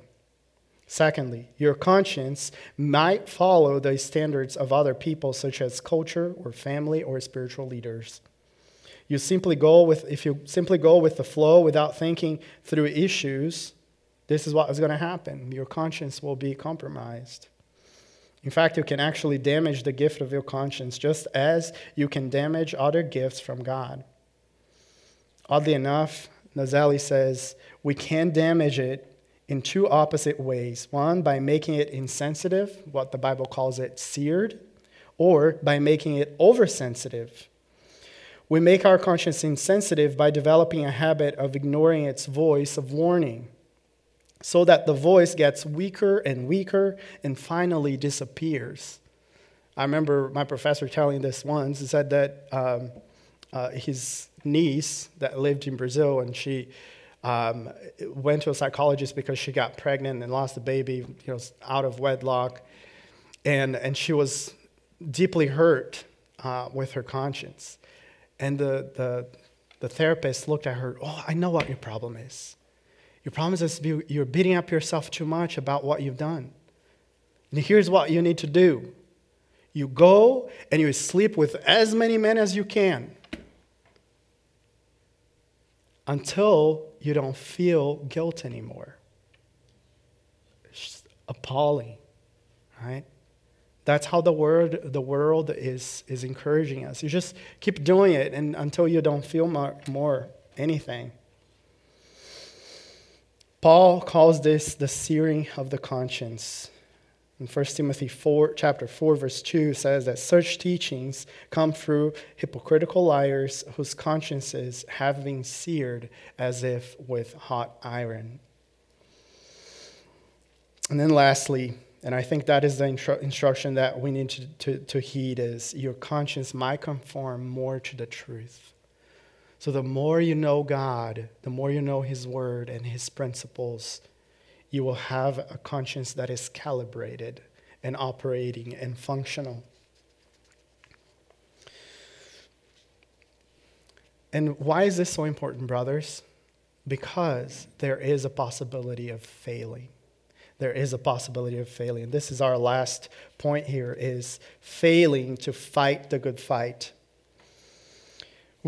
Secondly, your conscience might follow the standards of other people, such as culture or family or spiritual leaders. You simply go with, if you simply go with the flow without thinking through issues, this is what is going to happen. Your conscience will be compromised. In fact, you can actually damage the gift of your conscience just as you can damage other gifts from God. Oddly enough, Naselli says we can damage it in two opposite ways. One, by making it insensitive, what the Bible calls it seared, or by making it oversensitive. We make our conscience insensitive by developing a habit of ignoring its voice of warning so that the voice gets weaker and weaker and finally disappears. I remember my professor telling this once. He said that um, uh, his niece that lived in Brazil and she um, went to a psychologist because she got pregnant and lost the baby, you know, out of wedlock, and and she was deeply hurt uh, with her conscience. And the, the the therapist looked at her. Oh, I know what your problem is. Your problem is you're beating up yourself too much about what you've done. And here's what you need to do You go and you sleep with as many men as you can until you don't feel guilt anymore. It's appalling, right? That's how the word the world is is encouraging us. You just keep doing it and until you don't feel more, more anything. Paul calls this the searing of the conscience. In 1 Timothy 4, chapter 4, verse 2 says that such teachings come through hypocritical liars whose consciences have been seared as if with hot iron. And then lastly, and I think that is the instru- instruction that we need to, to, to heed is your conscience might conform more to the truth. So the more you know God, the more you know His Word and His principles, you will have a conscience that is calibrated and operating and functional. And why is this so important, brothers? Because there is a possibility of failing. There is a possibility of failing. This is our last point here is failing to fight the good fight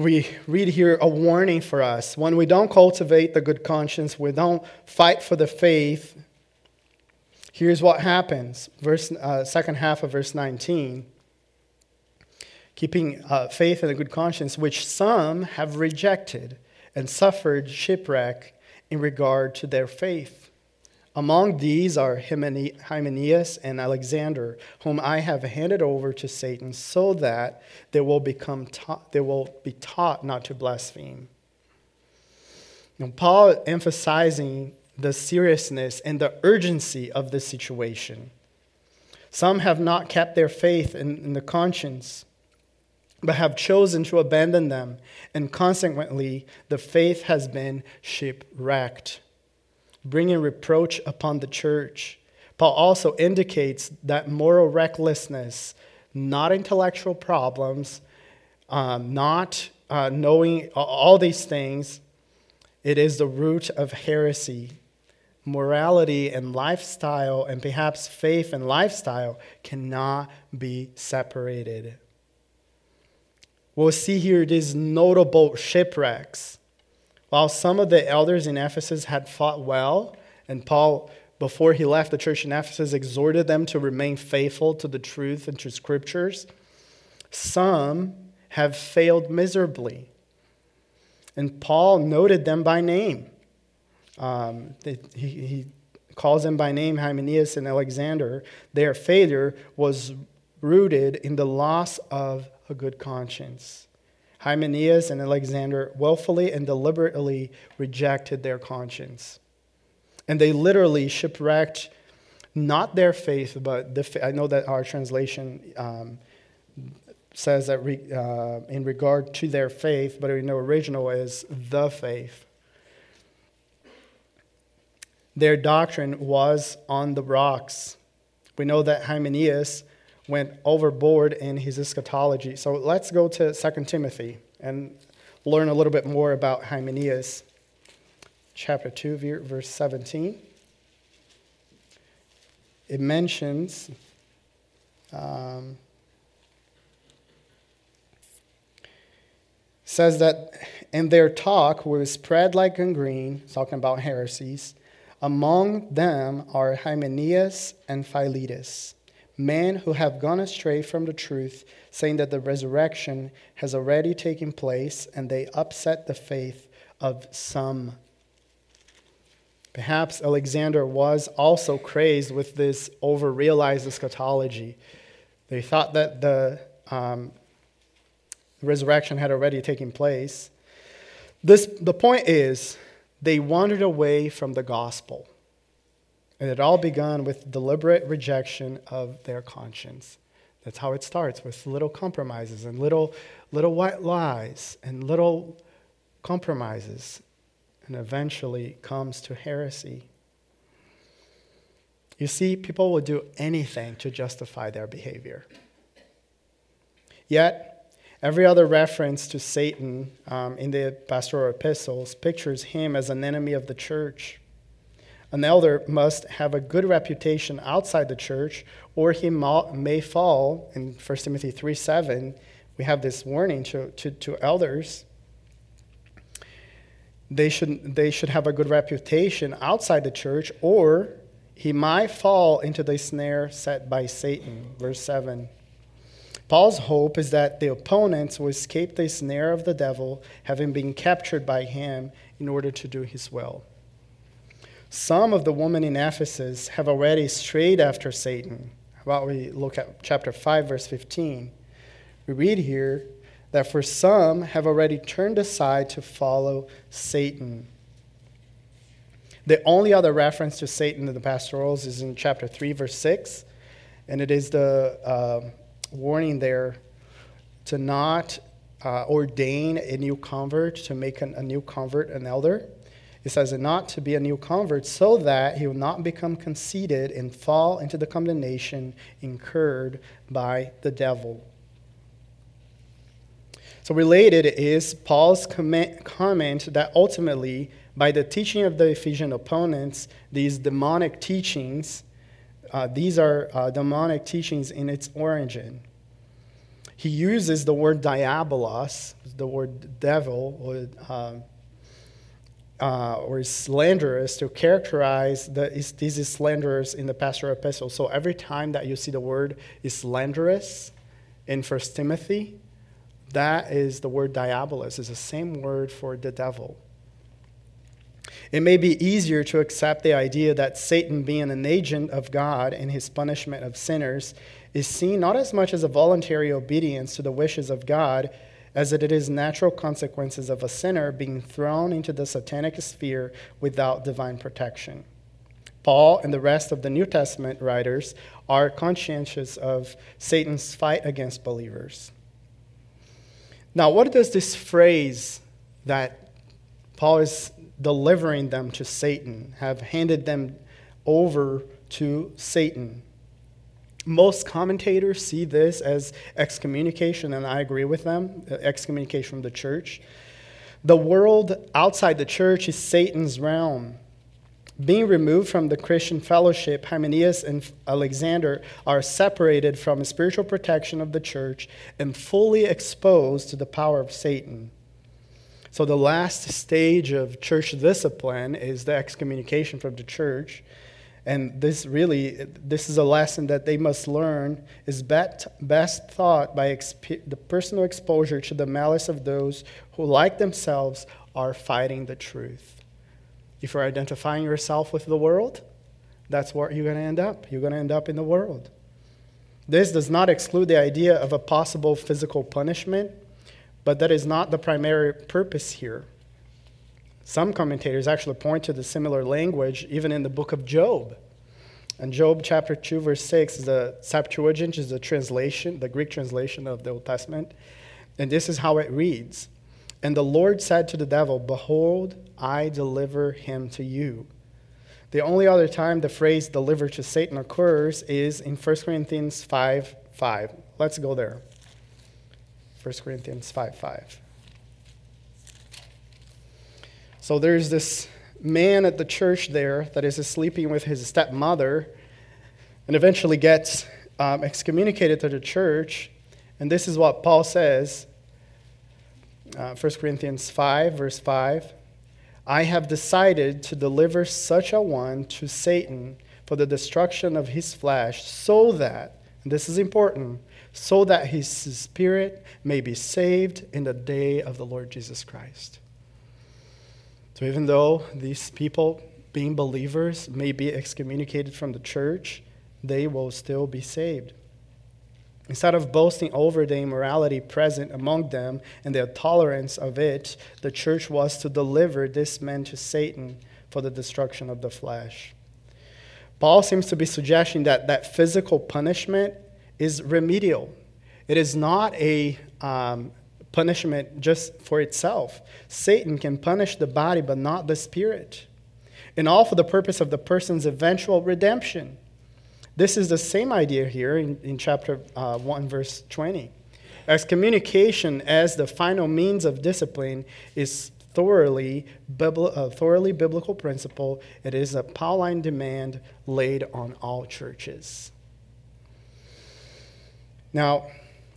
we read here a warning for us. When we don't cultivate the good conscience, we don't fight for the faith, here's what happens. Verse, uh, second half of verse 19. Keeping uh, faith and a good conscience, which some have rejected and suffered shipwreck in regard to their faith. Among these are Hymenaeus and Alexander, whom I have handed over to Satan, so that they will, become they will be taught not to blaspheme. Now, Paul emphasizing the seriousness and the urgency of the situation. Some have not kept their faith in, in the conscience, but have chosen to abandon them, and consequently, the faith has been shipwrecked bringing reproach upon the church. Paul also indicates that moral recklessness, not intellectual problems, um, not uh, knowing all these things, it is the root of heresy. Morality and lifestyle, and perhaps faith and lifestyle, cannot be separated. We'll see here these notable shipwrecks. While some of the elders in Ephesus had fought well, and Paul, before he left the church in Ephesus, exhorted them to remain faithful to the truth and to scriptures, some have failed miserably. And Paul noted them by name. Um, he, he calls them by name Hymenaeus and Alexander. Their failure was rooted in the loss of a good conscience. Hymenaeus and Alexander willfully and deliberately rejected their conscience. And they literally shipwrecked not their faith, but the, I know that our translation um, says that re, uh, in regard to their faith, but in the original is the faith. Their doctrine was on the rocks. We know that Hymenaeus went overboard in his eschatology. So let's go to 2 Timothy and learn a little bit more about Hymenaeus. Chapter 2, verse 17. It mentions um, says that in their talk was spread like gangrene, talking about heresies. Among them are Hymenaeus and Philetus men who have gone astray from the truth, saying that the resurrection has already taken place, and they upset the faith of some. Perhaps Alexander was also crazed with this over realized eschatology. They thought that the um, resurrection had already taken place. This, the point is, they wandered away from the gospel. And it all began with deliberate rejection of their conscience. That's how it starts with little compromises and little, little white lies and little compromises, and eventually comes to heresy. You see, people will do anything to justify their behavior. Yet, every other reference to Satan um, in the pastoral epistles pictures him as an enemy of the church An elder must have a good reputation outside the church, or he may fall. In 1 Timothy 3 7, we have this warning to, to, to elders. They should, they should have a good reputation outside the church, or he might fall into the snare set by Satan. Verse 7. Paul's hope is that the opponents will escape the snare of the devil, having been captured by him in order to do his will. Some of the women in Ephesus have already strayed after Satan. How about we look at chapter 5, verse 15? We read here that for some have already turned aside to follow Satan. The only other reference to Satan in the pastorals is in chapter 3, verse 6, and it is the uh, warning there to not uh, ordain a new convert, to make an, a new convert an elder. It says, not to be a new convert, so that he will not become conceited and fall into the condemnation incurred by the devil. So, related is Paul's comment that ultimately, by the teaching of the Ephesian opponents, these demonic teachings, uh, these are uh, demonic teachings in its origin. He uses the word diabolos, the word devil, or um, uh, or slanderous to characterize the, these slanderers in the pastoral epistle. So every time that you see the word is slanderous in First Timothy, that is the word diabolos. It's the same word for the devil. It may be easier to accept the idea that Satan, being an agent of God in his punishment of sinners, is seen not as much as a voluntary obedience to the wishes of God as it is natural consequences of a sinner being thrown into the satanic sphere without divine protection. Paul and the rest of the New Testament writers are conscientious of Satan's fight against believers. Now, what does this phrase that Paul is delivering them to Satan, have handed them over to Satan, most commentators see this as excommunication, and I agree with them uh, excommunication from the church. The world outside the church is Satan's realm. Being removed from the Christian fellowship, Hymenaeus and Alexander are separated from the spiritual protection of the church and fully exposed to the power of Satan. So, the last stage of church discipline is the excommunication from the church. And this really, this is a lesson that they must learn, is best, best thought by exp- the personal exposure to the malice of those who, like themselves, are fighting the truth. If you're identifying yourself with the world, that's where you're going to end up. You're going to end up in the world. This does not exclude the idea of a possible physical punishment, but that is not the primary purpose here. Some commentators actually point to the similar language even in the book of Job. And Job chapter 2, verse 6 is the Septuagint, is the translation, the Greek translation of the Old Testament. And this is how it reads And the Lord said to the devil, Behold, I deliver him to you. The only other time the phrase deliver to Satan occurs is in 1 Corinthians 5 5. Let's go there. 1 Corinthians 5 5. So there's this man at the church there that is sleeping with his stepmother and eventually gets um, excommunicated to the church. And this is what Paul says uh, 1 Corinthians 5, verse 5. I have decided to deliver such a one to Satan for the destruction of his flesh, so that, and this is important, so that his spirit may be saved in the day of the Lord Jesus Christ. So even though these people, being believers, may be excommunicated from the church, they will still be saved. Instead of boasting over the immorality present among them and their tolerance of it, the church was to deliver this man to Satan for the destruction of the flesh. Paul seems to be suggesting that that physical punishment is remedial. It is not a um, punishment just for itself. Satan can punish the body, but not the spirit. And all for the purpose of the person's eventual redemption. This is the same idea here in, in chapter uh, 1, verse 20. Excommunication as the final means of discipline is thoroughly, bibli- a thoroughly biblical principle. It is a Pauline demand laid on all churches. Now,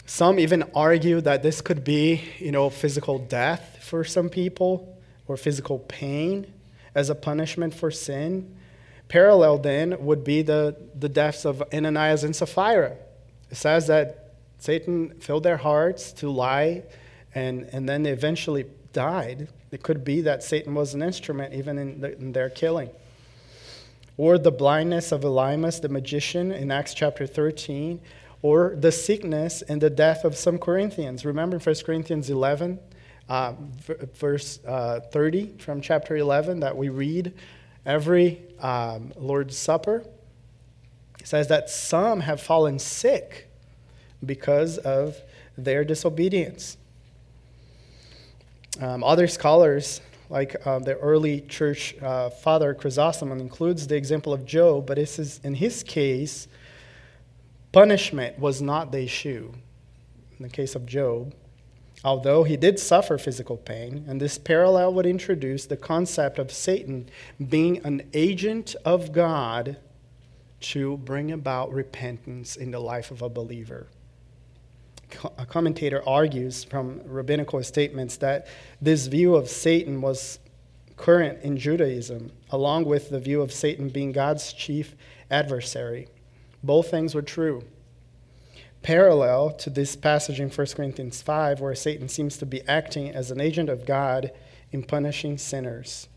some even argue that this could be, you know, physical death for some people or physical pain as a punishment for sin. Parallel then would be the, the deaths of Ananias and Sapphira. It says that Satan filled their hearts to lie and, and then they eventually died. It could be that Satan was an instrument even in, the, in their killing. Or the blindness of Elymas the magician in Acts chapter 13, or the sickness and the death of some Corinthians. Remember 1 Corinthians 11, uh, verse uh, 30 from chapter 11 that we read every um, Lord's Supper? It says that some have fallen sick because of their disobedience. Um, other scholars, like um, the early church uh, father Chrysostom, includes the example of Job, but this is, in his case, punishment was not the issue. In the case of Job, although he did suffer physical pain, and this parallel would introduce the concept of Satan being an agent of God to bring about repentance in the life of a believer a commentator argues from rabbinical statements that this view of Satan was current in Judaism, along with the view of Satan being God's chief adversary. Both things were true. Parallel to this passage in 1 Corinthians 5, where Satan seems to be acting as an agent of God in punishing sinners.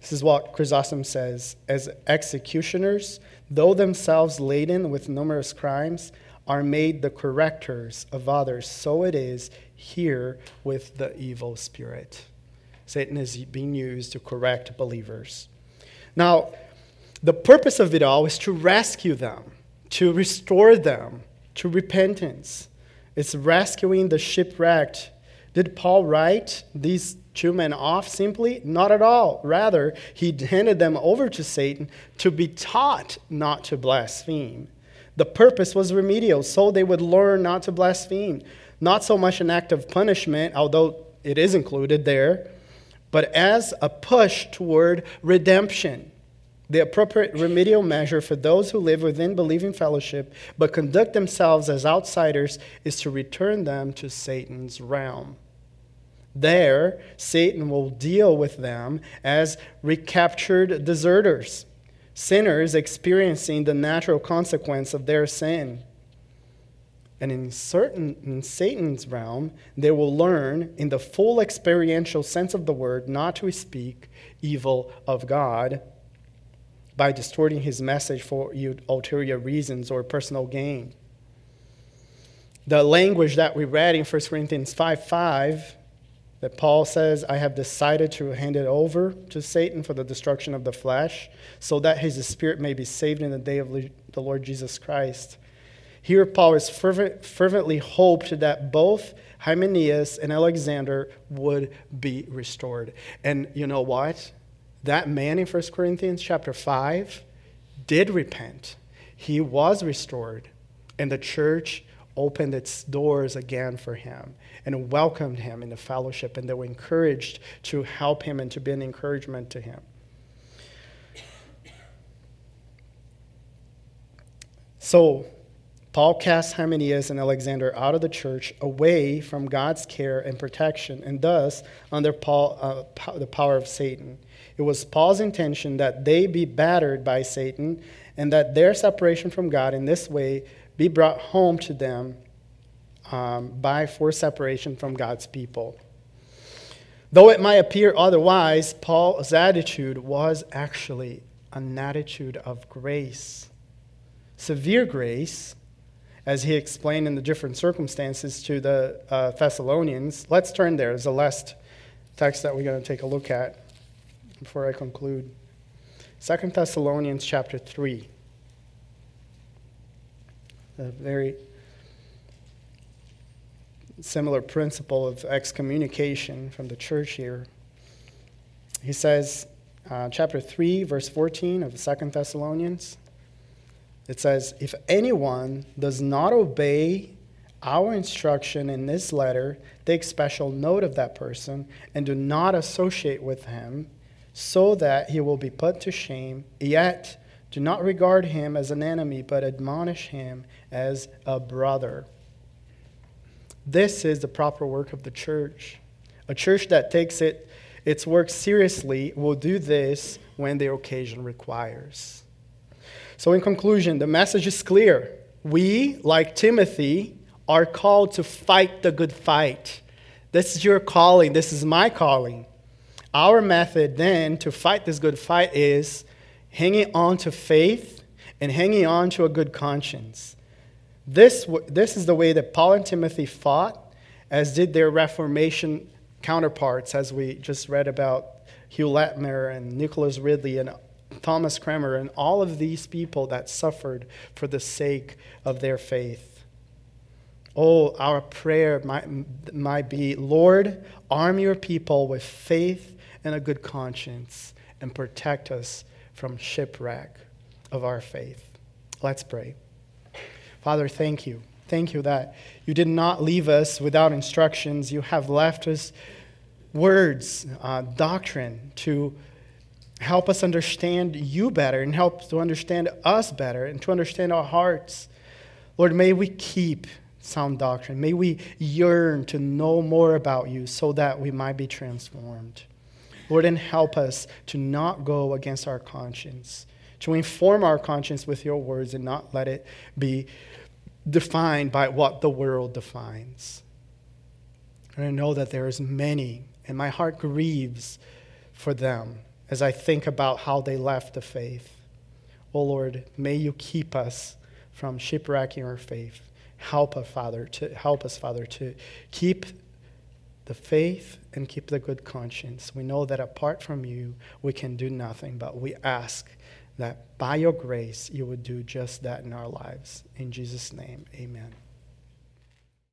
This is what Chrysostom says As executioners, though themselves laden with numerous crimes, are made the correctors of others. So it is here with the evil spirit. Satan is being used to correct believers. Now, the purpose of it all is to rescue them, to restore them to repentance. It's rescuing the shipwrecked. Did Paul write these two men off simply? Not at all. Rather, he [LAUGHS] handed them over to Satan to be taught not to blaspheme. The purpose was remedial, so they would learn not to blaspheme. Not so much an act of punishment, although it is included there, but as a push toward redemption. The appropriate remedial measure for those who live within believing fellowship but conduct themselves as outsiders is to return them to Satan's realm. There, Satan will deal with them as recaptured deserters sinners experiencing the natural consequence of their sin. And in certain in Satan's realm, they will learn in the full experiential sense of the word not to speak evil of God by distorting his message for ulterior reasons or personal gain. The language that we read in 1 Corinthians 5 5 that Paul says, I have decided to hand it over to Satan for the destruction of the flesh, so that his spirit may be saved in the day of the Lord Jesus Christ. Here, Paul is fervent, fervently hoped that both Hymenaeus and Alexander would be restored. And you know what? That man in 1 Corinthians chapter 5 did repent. He was restored, and the church opened its doors again for him and welcomed him in the fellowship, and they were encouraged to help him and to be an encouragement to him. So, Paul cast Hymenaeus and Alexander out of the church away from God's care and protection, and thus under Paul, uh, the power of Satan. It was Paul's intention that they be battered by Satan and that their separation from God in this way be brought home to them um, by forced separation from God's people. Though it might appear otherwise, Paul's attitude was actually an attitude of grace. Severe grace, as he explained in the different circumstances to the uh, Thessalonians. Let's turn there. It's the last text that we're going to take a look at before I conclude. Second Thessalonians chapter 3 a very similar principle of excommunication from the church here. He says, uh, chapter 3, verse 14 of Second Thessalonians, it says, If anyone does not obey our instruction in this letter take special note of that person and do not associate with him so that he will be put to shame yet do not regard him as an enemy but admonish him as a brother this is the proper work of the church a church that takes it its work seriously will do this when the occasion requires so in conclusion the message is clear we like timothy are called to fight the good fight. This is your calling. This is my calling. Our method then to fight this good fight is hanging on to faith and hanging on to a good conscience. This, this is the way that Paul and Timothy fought, as did their Reformation counterparts, as we just read about Hugh Latimer and Nicholas Ridley and Thomas Cranmer and all of these people that suffered for the sake of their faith. Oh, our prayer might, might be Lord, arm your people with faith and a good conscience and protect us from shipwreck of our faith. Let's pray. Father, thank you. Thank you that you did not leave us without instructions. You have left us words, uh, doctrine to help us understand you better and help to understand us better and to understand our hearts. Lord, may we keep sound doctrine. May we yearn to know more about you so that we might be transformed. Lord, and help us to not go against our conscience, to inform our conscience with your words and not let it be defined by what the world defines. And I know that there is many, and my heart grieves for them as I think about how they left the faith. Oh Lord, may you keep us from shipwrecking our faith. Help us, Father, to help us, Father, to keep the faith and keep the good conscience. We know that apart from you, we can do nothing, but we ask that by your grace, you would do just that in our lives. In Jesus' name, amen.